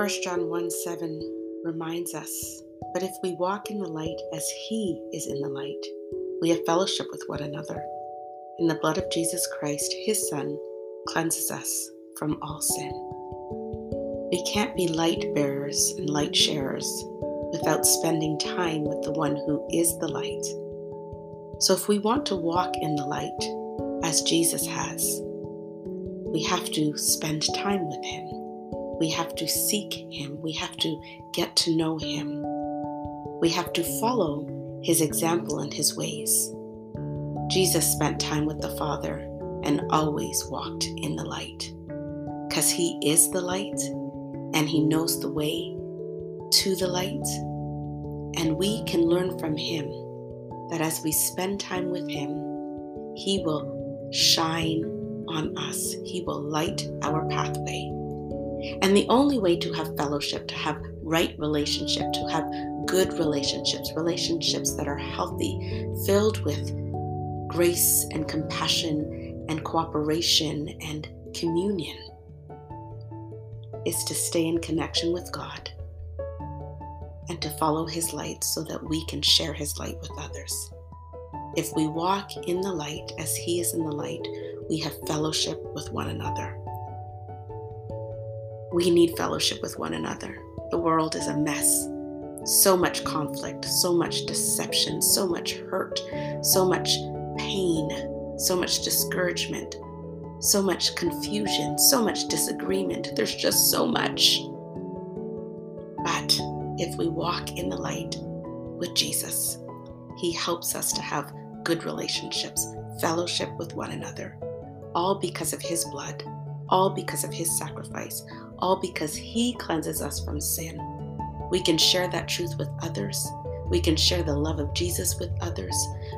1 John 1 7 reminds us, But if we walk in the light as He is in the light, we have fellowship with one another. And the blood of Jesus Christ, His Son, cleanses us from all sin. We can't be light bearers and light sharers without spending time with the one who is the light. So, if we want to walk in the light as Jesus has, we have to spend time with Him. We have to seek Him. We have to get to know Him. We have to follow His example and His ways. Jesus spent time with the Father and always walked in the light because He is the light and He knows the way to the light. And we can learn from Him that as we spend time with Him, He will shine on us, He will light our pathway. And the only way to have fellowship, to have right relationship, to have good relationships, relationships that are healthy, filled with grace and compassion and cooperation and communion, is to stay in connection with God and to follow His light so that we can share His light with others. If we walk in the light as He is in the light, we have fellowship with one another. We need fellowship with one another. The world is a mess. So much conflict, so much deception, so much hurt, so much pain, so much discouragement, so much confusion, so much disagreement. There's just so much. But if we walk in the light with Jesus, He helps us to have good relationships, fellowship with one another, all because of His blood, all because of His sacrifice, all because He cleanses us from sin. We can share that truth with others. We can share the love of Jesus with others.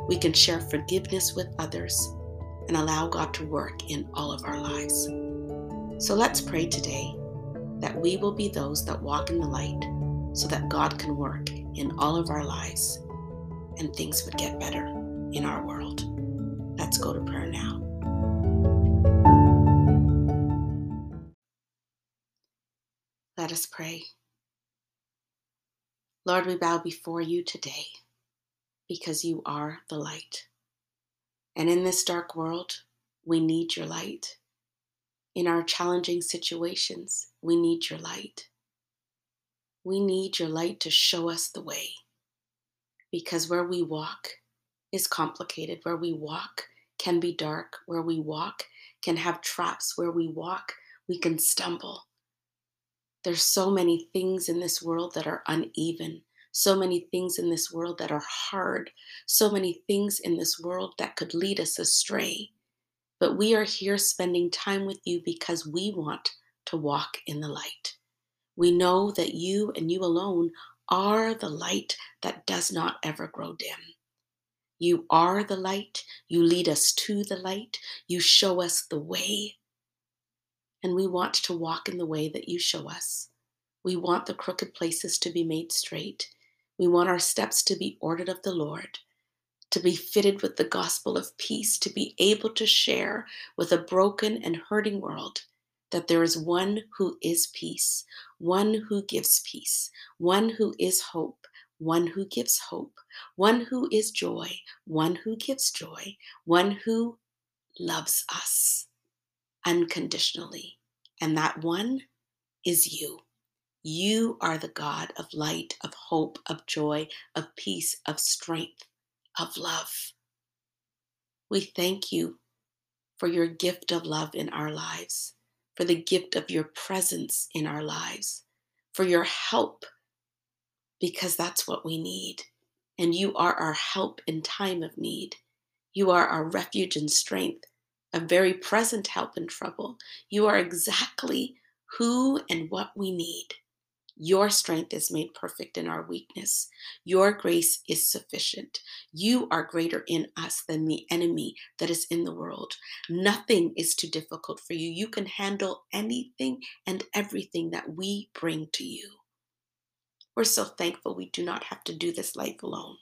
We can share forgiveness with others and allow God to work in all of our lives. So let's pray today that we will be those that walk in the light so that God can work in all of our lives and things would get better in our world. Let's go to prayer now. Let us pray. Lord, we bow before you today because you are the light. And in this dark world, we need your light. In our challenging situations, we need your light. We need your light to show us the way. Because where we walk is complicated, where we walk can be dark, where we walk can have traps, where we walk, we can stumble. There's so many things in this world that are uneven, so many things in this world that are hard, so many things in this world that could lead us astray. But we are here spending time with you because we want to walk in the light. We know that you and you alone are the light that does not ever grow dim. You are the light. You lead us to the light. You show us the way and we want to walk in the way that you show us. We want the crooked places to be made straight. We want our steps to be ordered of the Lord, to be fitted with the gospel of peace, to be able to share with a broken and hurting world that there is one who is peace, one who gives peace, one who is hope, one who gives hope, one who is joy, one who gives joy, one who loves us unconditionally. And that one is you. You are the God of light, of hope, of joy, of peace, of strength, of love. We thank you for your gift of love in our lives, for the gift of your presence in our lives, for your help, because that's what we need. And you are our help in time of need. You are our refuge and strength a very present help in trouble. You are exactly who and what we need. Your strength is made perfect in our weakness. Your grace is sufficient. You are greater in us than the enemy that is in the world. Nothing is too difficult for you. You can handle anything and everything that we bring to you. We're so thankful we do not have to do this life alone.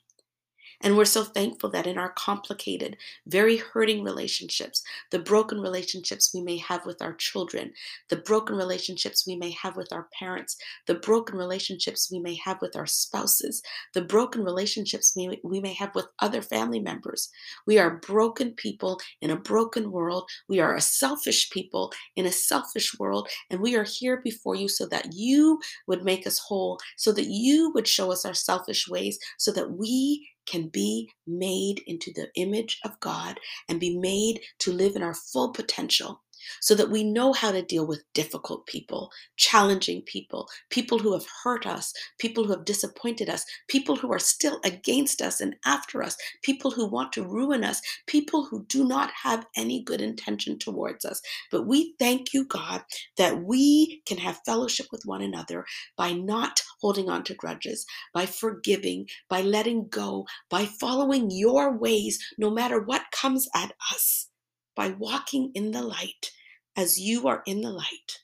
And we're so thankful that in our complicated, very hurting relationships, the broken relationships we may have with our children, the broken relationships we may have with our parents, the broken relationships we may have with our spouses, the broken relationships we, may have with other family members. We are broken people in a broken world. We are a selfish people in a selfish world. And we are here before you so that you would make us whole, so that you would show us our selfish ways, so that we can be made into the image of God and be made to live in our full potential so that we know how to deal with difficult people, challenging people, people who have hurt us, people who have disappointed us, people who are still against us and after us, people who want to ruin us, people who do not have any good intention towards us. But we thank you, God, that we can have fellowship with one another by not holding on to grudges, by forgiving, by letting go, by following your ways, no matter what comes at us by walking in the light as you are in the light.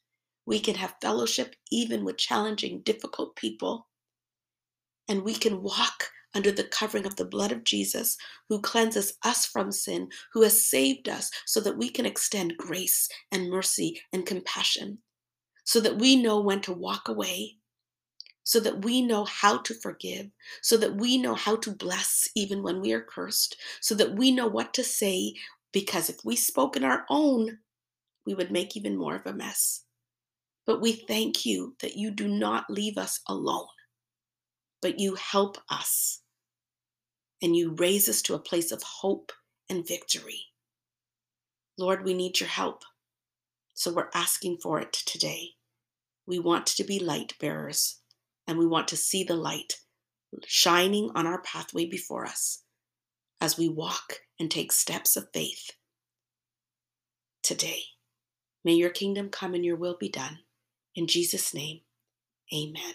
We can have fellowship even with challenging, difficult people. And we can walk under the covering of the blood of Jesus, who cleanses us from sin, who has saved us, so that we can extend grace and mercy and compassion, so that we know when to walk away, so that we know how to forgive, so that we know how to bless even when we are cursed, so that we know what to say because if we spoke in our own, we would make even more of a mess. But we thank you that you do not leave us alone, but you help us and you raise us to a place of hope and victory. Lord, we need your help. So we're asking for it today. We want to be light bearers and we want to see the light shining on our pathway before us as we walk and take steps of faith today. May your kingdom come and your will be done. In Jesus' name, amen.